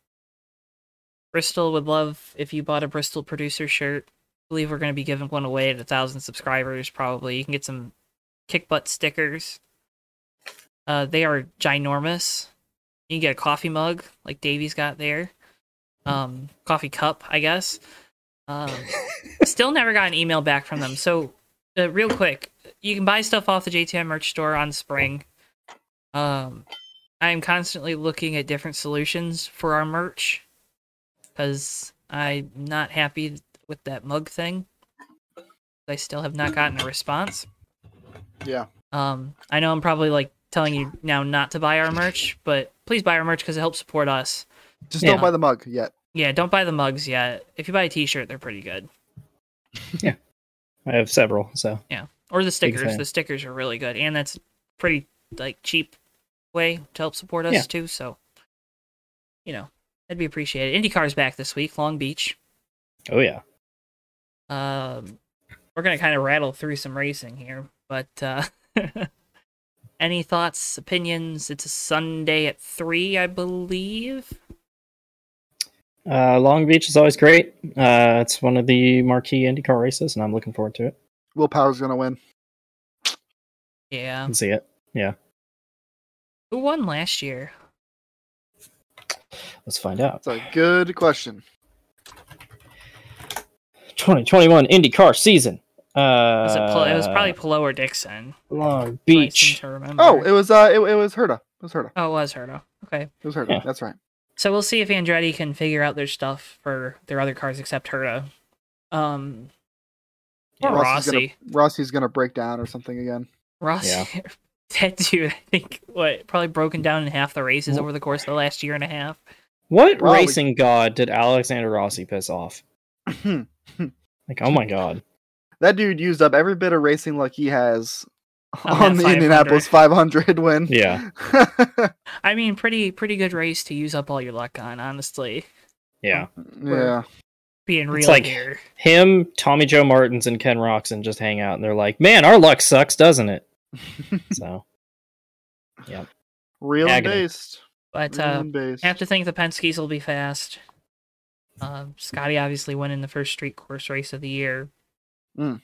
Bristol would love if you bought a Bristol producer shirt. I believe we're going to be giving one away at a thousand subscribers. Probably you can get some kick butt stickers. Uh, they are ginormous. You can get a coffee mug like Davey's got there. Um, coffee cup, I guess. Um, still never got an email back from them. So, uh, real quick, you can buy stuff off the JTN merch store on Spring. Um, I am constantly looking at different solutions for our merch because I'm not happy with that mug thing. I still have not gotten a response. Yeah. Um, I know I'm probably like telling you now not to buy our merch, but please buy our merch because it helps support us. Just Yeah. don't buy the mug yet. Yeah, don't buy the mugs yet. If you buy a T-shirt, they're pretty good. Yeah, I have several, so Yeah, or the stickers. The stickers are really good, and that's pretty like cheap way to help support us Yeah. too. So, you know, that'd be appreciated. IndyCar's back this week, Long Beach. oh yeah. Um, we're gonna kind of rattle through some racing here, but uh, any thoughts, opinions? It's a Sunday at three, I believe. Uh, Long Beach is always great. Uh, it's one of the marquee IndyCar races, and I'm looking forward to it. Will Willpower's gonna win. I Yeah, can see it. Yeah. Who won last year? Let's find out. It's a good question. 2021 IndyCar season. Uh, Was it, Pol- it was probably Polo or Dixon. Long Beach. Oh, it was uh, it, it was Herta. It was Herta. oh, it was Herta. Okay. It was Herta. Yeah. That's right. So we'll see if Andretti can figure out their stuff for their other cars except Herta. Um, or Rossi's Rossi. gonna Rossi's gonna break down or something again. Rossi. that dude, I think, what, probably broken down in half the races over the course of the last year and a half. What Probably. racing god did Alexander Rossi piss off? Like, oh my god. that dude used up every bit of racing luck he has On on, that the Indianapolis 500 win. Yeah. I mean, pretty pretty good race to use up all your luck on, honestly. Yeah. yeah. Being real It's like- here. Him, Tommy Joe Martins, and Ken Roczen just hang out and they're like, man, our luck sucks, doesn't it? So, yeah. Real Agony. based. But Real uh, based. I have to think the Penske's will be fast. Um, Scotty obviously winning the first street course race of the year. Mm.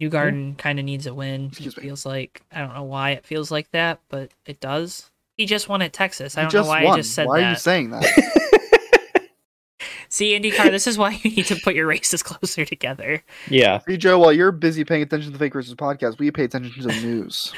Newgarden kind of needs a win. Excuse it me. feels like I don't know why it feels like that, but it does. He just won at Texas. I You don't know why won. I just said Why that. are you saying that? See, IndyCar, this is why you need to put your races closer together. yeah. Hey Joe, while you're busy paying attention to the Fake Racers podcast, we pay attention to the news.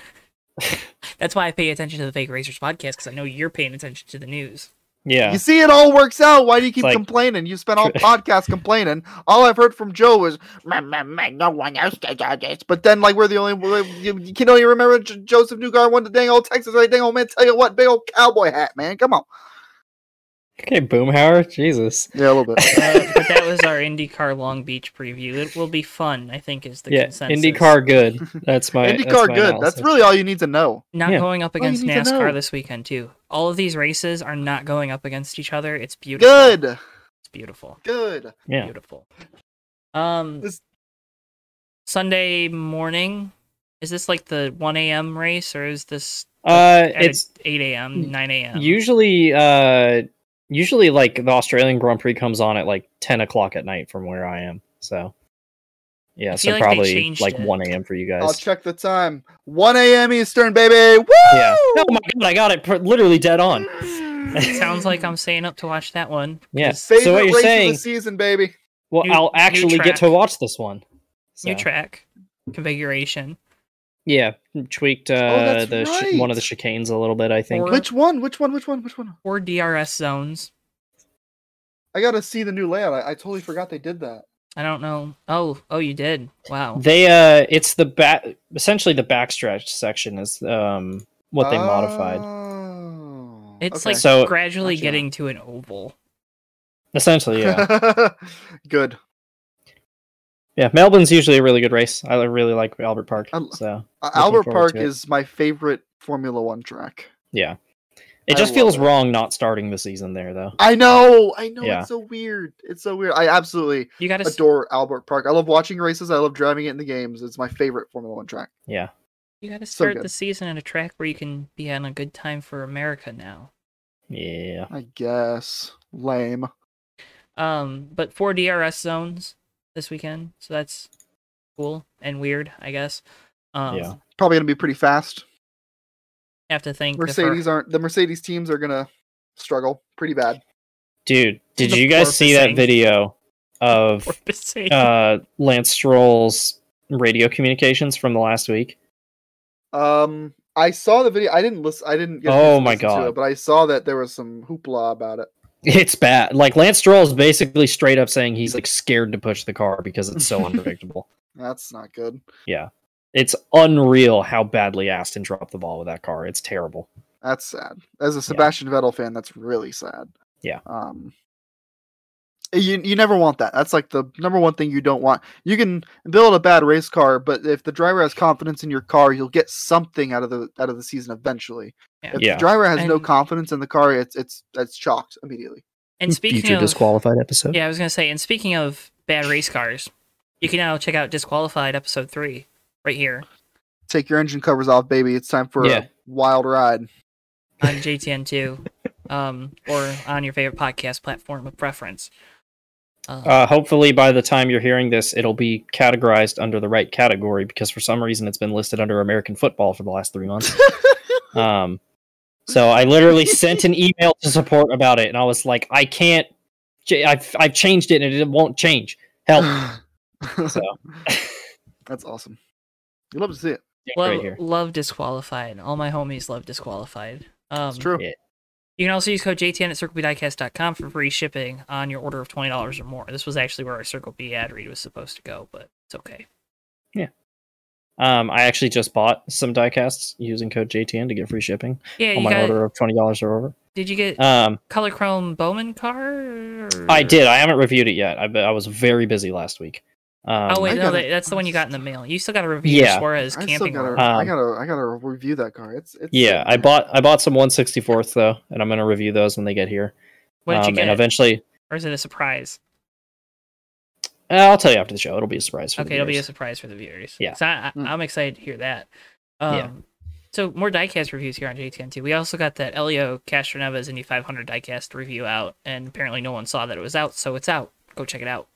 That's why I pay attention to the Fake Racers podcast because I know you're paying attention to the news. Yeah. You see, it all works out. Why do you keep like- complaining? You spent all podcast complaining. All I've heard from Joe was, "Meh, meh, meh, "No one else does this." But then, like, we're the only. You, you can only remember J- Josef Newgar won the dang old Texas right? Dang old man, tell you what, big old cowboy hat, man. Come on. Okay, Boomhauer. Jesus. Yeah, a little bit. Uh, but that was our IndyCar Long Beach preview. It will be fun, I think, is the yeah. consensus. IndyCar good. That's my that's IndyCar my good. analysis. That's really all you need to know. Not Yeah. going up against NASCAR this weekend too. All of these races are not going up against each other. It's beautiful. Good. It's beautiful. Good. yeah. Beautiful. Um, This- Sunday morning. Is this like the 1 a.m. race or is this Uh, At it's 8 a.m., 9 a.m. usually uh usually like the Australian Grand Prix comes on at like ten o'clock at night from where I am. So yeah, I so like probably like it. one a.m. for you guys. I'll check the time. 1 a.m. Eastern, baby. Woo! Yeah. Oh my god, I got it pr- literally dead on. Sounds like I'm staying up to watch that one. Yeah. Favorite So what you're race saying? of the season, baby. Well, New- I'll actually get to watch this one. New track configuration. Yeah, tweaked uh, Oh, that's the sh- one of the chicanes a little bit. I think. Or- Which one? Which one? Which one? Which one? Or DRS zones. I gotta see the new layout. I, I totally forgot they did that. I don't know. Oh, oh, you did. Wow. They uh, it's the back. Essentially, the backstretch section is um what they modified. Oh, It's okay. like So- gradually Gotcha. getting to an oval. Essentially, yeah, good. yeah. Melbourne's usually a really good race. I really like Albert Park. So Uh, Albert Park is my favorite Formula One track. yeah, it just feels it. wrong not starting the season there though. I know, I know. Yeah. It's so weird. It's so weird. I absolutely You got to adore Albert Park. I love watching races. I love driving it in the games. It's my favorite Formula One track. Yeah, you got to start good. the season at a track where you can be on a good time for America now. yeah. I guess lame. Um, but four DRS zones this weekend, so that's cool and weird, I guess. Um, Yeah. Probably gonna be pretty fast. Have to thank the Mercedes aren't. The Mercedes teams are gonna struggle pretty bad. Dude, did The you guys see that video of uh Lance Stroll's radio communications from the last week? Um, I saw the video. I didn't listen. I didn't. Get Oh to my listen to God. it, but I saw that there was some hoopla about it. It's bad. Like Lance Stroll is basically straight up saying he's like scared to push the car because it's so unpredictable. That's not good. Yeah. It's unreal how badly Aston dropped the ball with that car. It's terrible. That's sad. As a Sebastian Vettel fan, that's really sad. Yeah. Um. You you never want that. That's like the number one thing you don't want. You can build a bad race car, but if the driver has confidence in your car, you'll get something out of the out of the season eventually. Yeah. If Yeah. the driver has no confidence in the car, it's it's it's chalked immediately. and speaking of disqualified episode. Yeah, I was gonna say, and speaking of bad race cars, you can now check out Disqualified episode three right here Take your engine covers off, baby. It's time for Yeah. a wild ride. on JTN2, um, or on your favorite podcast platform of preference. Uh, Uh, hopefully, by the time you're hearing this, it'll be categorized under the right category because for some reason it's been listed under American football for the last three months. um, so I literally sent an email to support about it, and I was like, I can't. I've I've changed it, and it won't change. Help! So That's awesome. You love to see it. yeah, love, right here. love Disqualified. All my homies love Disqualified. Um, It's true. yeah. You can also use code JTN at CircleBDiecast.com for free shipping on your order of twenty dollars or more. This was actually where our Circle B ad read was supposed to go, but it's okay. Yeah. Um, I actually just bought some diecasts using code JTN to get free shipping Yeah, on my got. order of twenty dollars or over. Did you get Um, Color Chrome Bowman car? or- I did. I haven't reviewed it yet. I I was very busy last week. Um, Oh wait, no, gotta, that's the one you got in the mail. You still got to review Yeah. Suarez I still camping. gotta, World. I Um, gotta, I gotta review that car. It's, it's Yeah, I bought I bought some 164th though, and I'm gonna review those when they get here. What did you Um, get? And eventually, or is it a surprise? uh, I'll tell you after the show. It'll be a surprise. For the Okay, it'll be a surprise for the viewers. Yeah. So I, I, Mm. I'm excited to hear that. Um, Yeah. So more diecast reviews here on JTN2. We also got that Helio Castroneves Indy 500 diecast review out, and apparently no one saw that it was out, so it's out. Go check it out.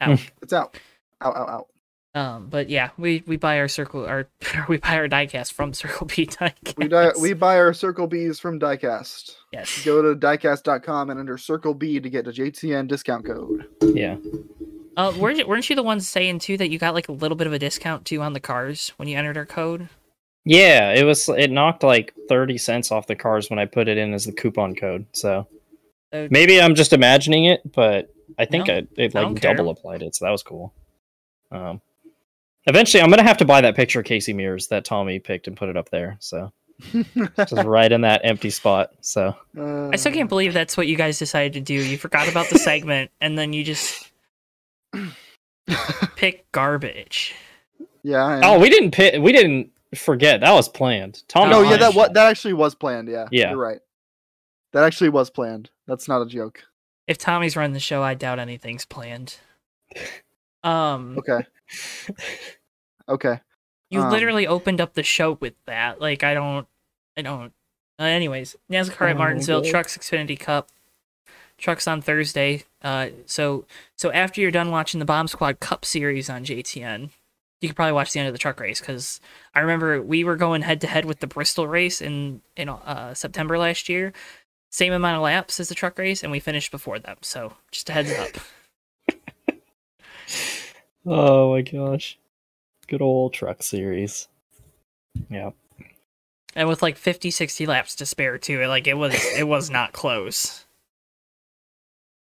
Out. It's out. Out, out, out. um, but yeah, we we buy our circle our we buy our diecast from Circle B diecast. We di- we buy our Circle Bs from Diecast. yes. Go to diecast.com and under Circle B to get a JTN discount code. Yeah, Uh, weren't you, weren't you the ones saying too that you got like a little bit of a discount too on the cars when you entered our code? yeah. It was. It knocked like 30 cents off the cars when I put it in as the coupon code. So Uh, maybe I'm just imagining it, but I think No, I, it like don't care. double applied it. So that was cool. Um, eventually, I'm gonna have to buy that picture of Casey Mears that Tommy picked and put it up there. So just right in that empty spot. So Uh, I still can't believe that's what you guys decided to do. You forgot about the segment and then you just pick garbage. yeah. and- oh, we didn't pit. We didn't forget that was planned. Tommy. no, yeah, that what that actually was planned. Yeah, Yeah. you're right. That actually was planned. That's not a joke. If Tommy's running the show, I doubt anything's planned. Um, Okay. Okay. you um, literally opened up the show with that. Like, I don't. I don't. Uh, anyways, NASCAR at Oh, Martinsville good. Trucks Xfinity Cup. Trucks on Thursday. Uh, so so after you're done watching the Bomb Squad Cup Series on JTN, you could probably watch the end of the truck race because I remember we were going head to head with the Bristol race in in uh, September last year. Same amount of laps as the truck race, and we finished before them. So just a heads up. Oh my gosh. Good old truck series. Yeah. and with like 50 60 laps to spare too like it was it was not close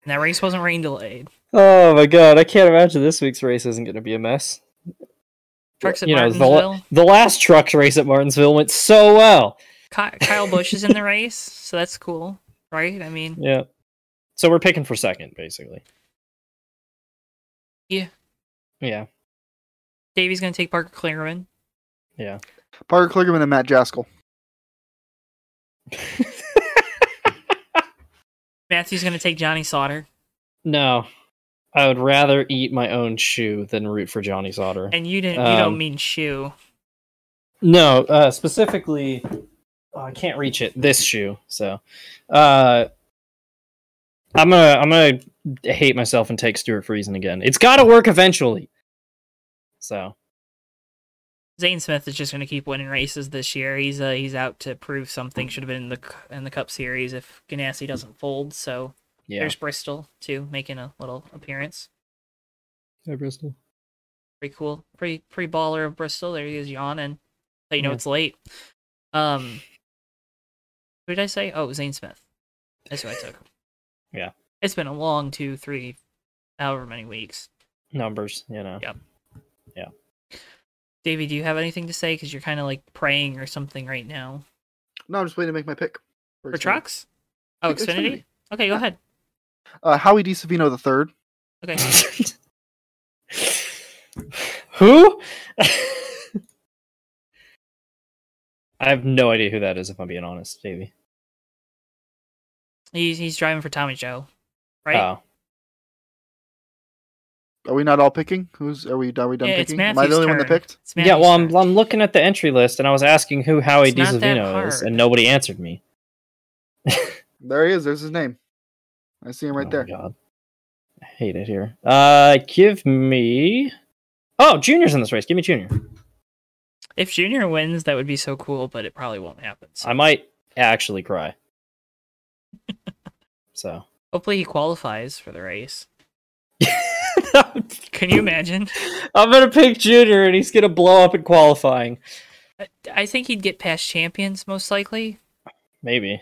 and that race wasn't rain delayed Oh my god, I can't imagine this week's race isn't going to be a mess. trucks at you know, the, martinsville la- the last truck race at Martinsville went so well. Kyle Busch is in the race so that's cool right i mean Yeah. So we're picking for second, basically. Yeah. Yeah. davey's gonna take parker kligerman Yeah. Parker Kligerman and Matt Jaskol. matthew's gonna take johnny sauter no. I would rather eat my own shoe than root for Johnny Sauter. and you didn't you don't Um, mean shoe No, uh, specifically, oh, I can't reach it. This shoe. So, uh, I'm gonna I'm gonna hate myself and take Stewart Friesen again. It's got to work eventually. So Zane Smith is just going to keep winning races this year. He's uh, he's out to prove something. Should have been in the in the Cup Series if Ganassi doesn't fold. So yeah, there's Bristol too, making a little appearance. Hi, Bristol. pretty cool. Pretty pretty baller of Bristol. There he is yawning. But you know Yeah. it's late. Um what did I say? Oh, Zane Smith. That's who I took. Yeah. It's been a long two, three, however many weeks. Numbers, you know. Yep. Davey, do you have anything to say? Because you're kind of like praying or something right now. No, I'm just waiting to make my pick. For Xfinity. trucks? Oh, Xfinity. Xfinity? Okay, go ahead. Uh, Howie DiSavino the third. Okay. Who? I have no idea who that is. If I'm being honest, Davey. He's he's driving for Tommy Joe. Right? Oh, Are we not all picking? Who's are we? Are we done Yeah, it's picking? Am I the Matthew's only one that picked? Yeah. Well, I'm I'm looking at the entry list, and I was asking who Howie It's DiSavino is, and nobody answered me. There he is. There's his name. I see him right Oh there. my God. I hate it here. Uh, give me. Oh, Junior's in this race. Give me Junior. If Junior wins, that would be so cool, but it probably won't happen. So I might actually cry. so. hopefully he qualifies for the race. Can you imagine? I'm gonna pick Junior, and he's gonna blow up in qualifying. I- think he'd get past champions most likely. Maybe.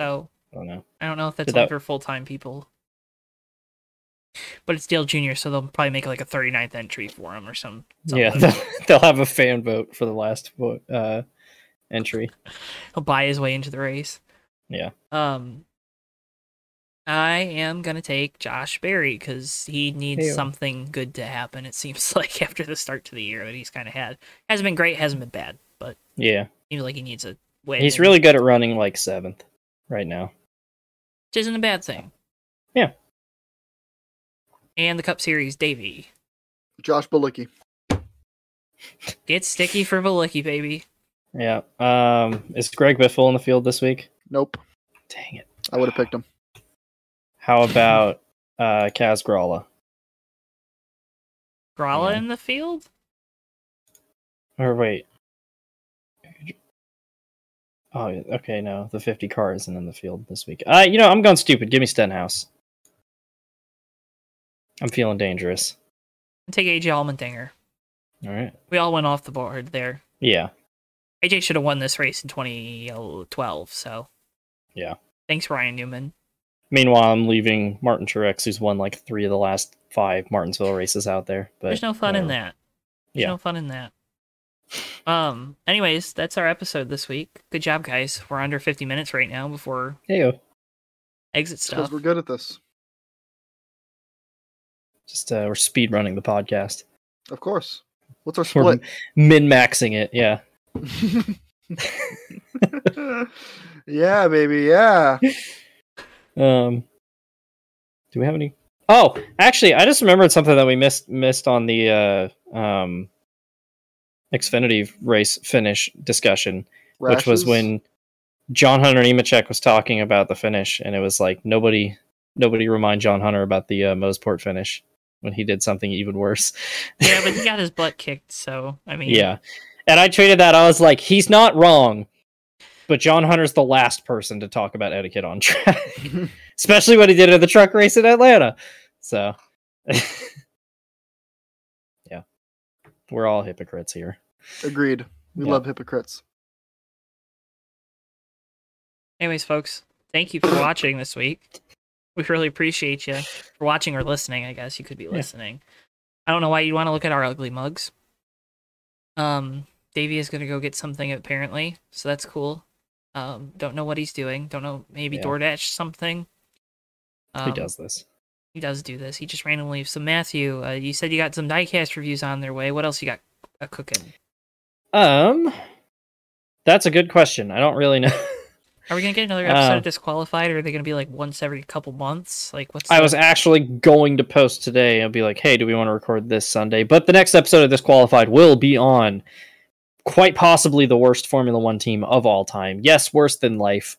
So I don't know. I don't know if that's that- for full time people. But it's Dale Jr., so they'll probably make like a 39th entry for him or some. Yeah, something. they'll, they'll have a fan vote for the last vote, uh, entry. He'll buy his way into the race. Yeah. Um, I am gonna take Josh Berry because he needs Heyo. something good to happen. It seems like after the start to the year that he's kind of had hasn't been great, hasn't been bad, but Yeah, seems like he needs a win. he's really good at running like seventh right now. which isn't a bad thing. Yeah. And the Cup Series, Davey. Josh Bilicki. Get sticky for Bilicki, baby. Yeah. Um, is Greg Biffle in the field this week? Nope. Dang it. I would have picked him. How about uh, Kaz Grala? Grala Yeah. in the field? Or wait. Oh, okay. No, the 50 car isn't in the field this week. Uh, you know, I'm going stupid. Give me Stenhouse. I'm feeling dangerous. Take AJ Allmendinger. All right. We all went off the board there. Yeah. AJ should have won this race in 2012, so. Yeah. Thanks, Ryan Newman. Meanwhile, I'm leaving Martin Truex, who's won like three of the last five Martinsville races out there. But There's no fun in that. There's Yeah. no fun in that. Um. Anyways, that's our episode this week. Good job, guys. We're under 50 minutes right now before Heyo. exit stuff. Because we're good at this. Just uh, we're speed running the podcast. Of course. What's our split? min maxing it. Yeah. yeah, baby. Yeah. Um, do we have any? Oh, actually, I just remembered something that we missed missed on the uh, um, Xfinity race finish discussion. which was when John Hunter Nemechek was talking about the finish, and it was like nobody nobody remind John Hunter about the uh, Mosport finish when he did something even worse. Yeah, but he got his butt kicked, so I mean, yeah, and I tweeted that I was like, he's not wrong, but John Hunter's the last person to talk about etiquette on track, especially what he did at the truck race in Atlanta. So, yeah, we're all hypocrites here. Agreed. We Yeah. love hypocrites. Anyways, folks, thank you for watching this week. We really appreciate you for watching or listening. I guess you could be Yeah. listening. I don't know why you'd want to look at our ugly mugs. Um, Davey is gonna go get something apparently, so that's cool. Um, don't know what he's doing. Don't know. Maybe Yeah. DoorDash something. Um, does this? He does do this. He just randomly. So Matthew, uh, you said you got some diecast reviews on their way. What else you got uh, cooking? Um, that's a good question. I don't really know. Are we gonna get another episode Uh, of Disqualified, or are they gonna be like once every couple months? Like what's? I was actually going to post today and be like, "Hey, do we want to record this Sunday?" But the next episode of Disqualified will be on quite possibly the worst Formula One team of all time. Yes, worse than life.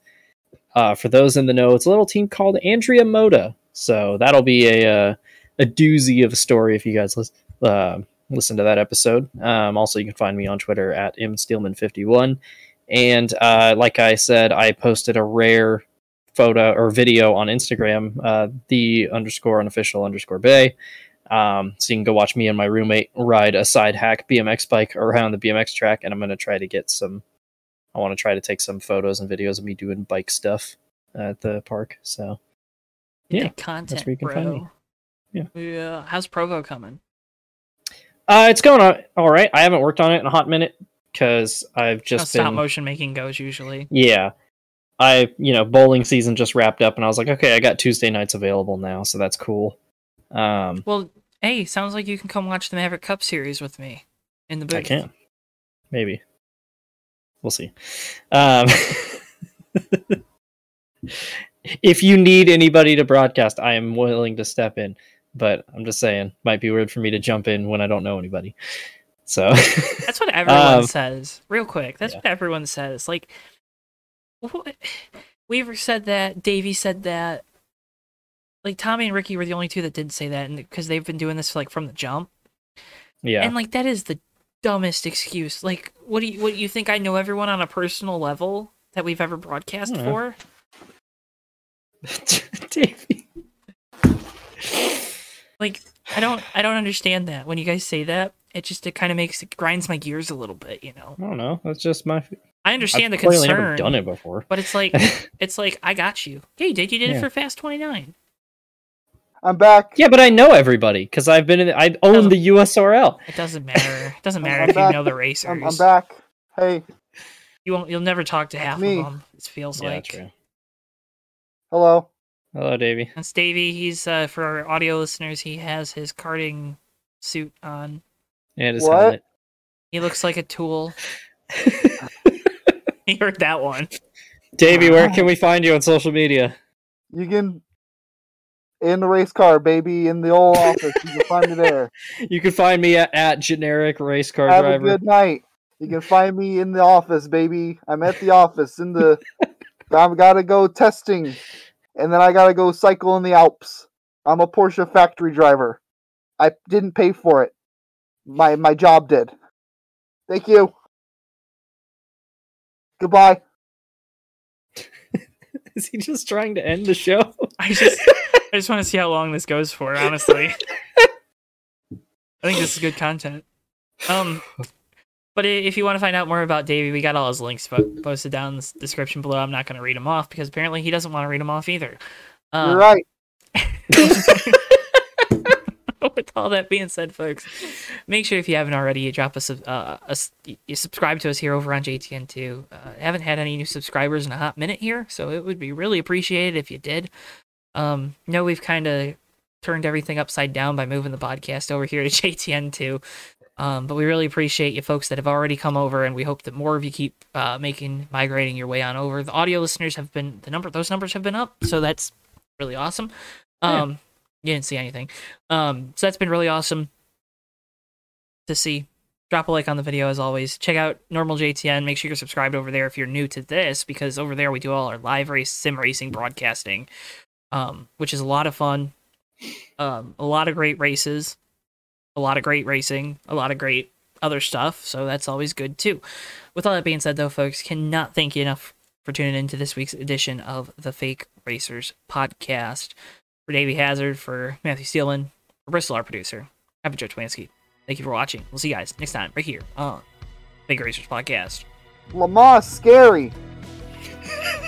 Uh, for those in the know, it's a little team called Andrea Moda. So that'll be a uh, a doozy of a story if you guys listen uh, listen to that episode. Um, also, you can find me on Twitter at msteelman51. And uh, like I said, I posted a rare photo or video on Instagram, uh, the underscore unofficial underscore bay. Um, so you can go watch me and my roommate ride a side hack BMX bike around the BMX track, and I'm gonna try to get some. I want to try to take some photos and videos of me doing bike stuff at the park. So yeah, Get content, where you can bro. find me. Yeah. Yeah. How's Provo coming? uh, it's going on all right. I haven't worked on it in a hot minute because I've just stop been motion making goes usually. Yeah. I, you know, bowling season just wrapped up and I was like, okay, I got Tuesday nights available now, so that's cool. Um Well, hey, sounds like you can come watch the Maverick Cup series with me in the booth. I can. Maybe. We'll see. Um If you need anybody to broadcast, I am willing to step in, but I'm just saying, might be weird for me to jump in when I don't know anybody. So That's what everyone Um, says. Real quick, that's yeah. what everyone says. Like? Weaver said that. Davey said that. Like Tommy and Ricky were the only two that didn't say that, and because they've been doing this like from the jump. yeah. And like that is the dumbest excuse. Like, what do you what you think? I know everyone on a personal level that we've ever broadcast for. Davey. Like, I don't I don't understand that. When you guys say that, it just it kind of makes it grinds my gears a little bit. You know, I don't know. That's just my I understand I've the concern, never done it before. but it's like it's like I got you. Yeah, you did. You did Yeah. it for Fast Twenty Nine. I'm back. Yeah, but I know everybody because I've been in. The, I own the USRL. It doesn't matter. It doesn't matter I'm if you know the racers. I'm, I'm back. Hey, You won't. You'll never talk to half me. of them. It feels Yeah, like. true. hello. Hello, Davey. That's Davey. He's uh, for our audio listeners. He has his karting suit on. And his What? helmet. He looks like a tool. He heard that one. Davey, where can we find you on social media? You can in the race car, baby, in the old office. You can find me there. You can find me at, at generic race car Have driver. a good night. You can find me in the office, baby. I'm at the office in the. I've got to go testing, and then I got to go cycle in the Alps. I'm a Porsche factory driver. I didn't pay for it. My my job did. Thank you. Goodbye. Is he just trying to end the show? I just, I just want to see how long this goes for. Honestly, I think this is good content. Um, but if you want to find out more about Davey, we got all his links posted down in the description below. I'm not going to read them off because apparently he doesn't want to read them off either. Um, You're right. with all that being said, folks, make sure if you haven't already, you drop us a, uh, a you subscribe to us here over on JTN2. Uh, haven't had any new subscribers in a hot minute here, so it would be really appreciated if you did. Um, know we've kind of turned everything upside down by moving the podcast over here to JTN2. Um, but we really appreciate you folks that have already come over, and we hope that more of you keep uh, making migrating your way on over. The audio listeners have been the number; those numbers have been up, so that's really awesome. Yeah. Um, you didn't see anything. Um, so that's been really awesome to see. drop a like on the video as always. Check out Normal JTN. Make sure you're subscribed over there if you're new to this, because over there we do all our live race sim racing broadcasting, um, which is a lot of fun. Um, a lot of great races, a lot of great racing, a lot of great other stuff. So that's always good too. With all that being said, though, folks, cannot thank you enough for tuning into this week's edition of the Fake Racers podcast. For Davey Hazard, for Matthew Steelman, for Bristol, our producer, I'm Joe Twansky. Thank you for watching. We'll see you guys next time right here on Fake Racers podcast. Lamar scary.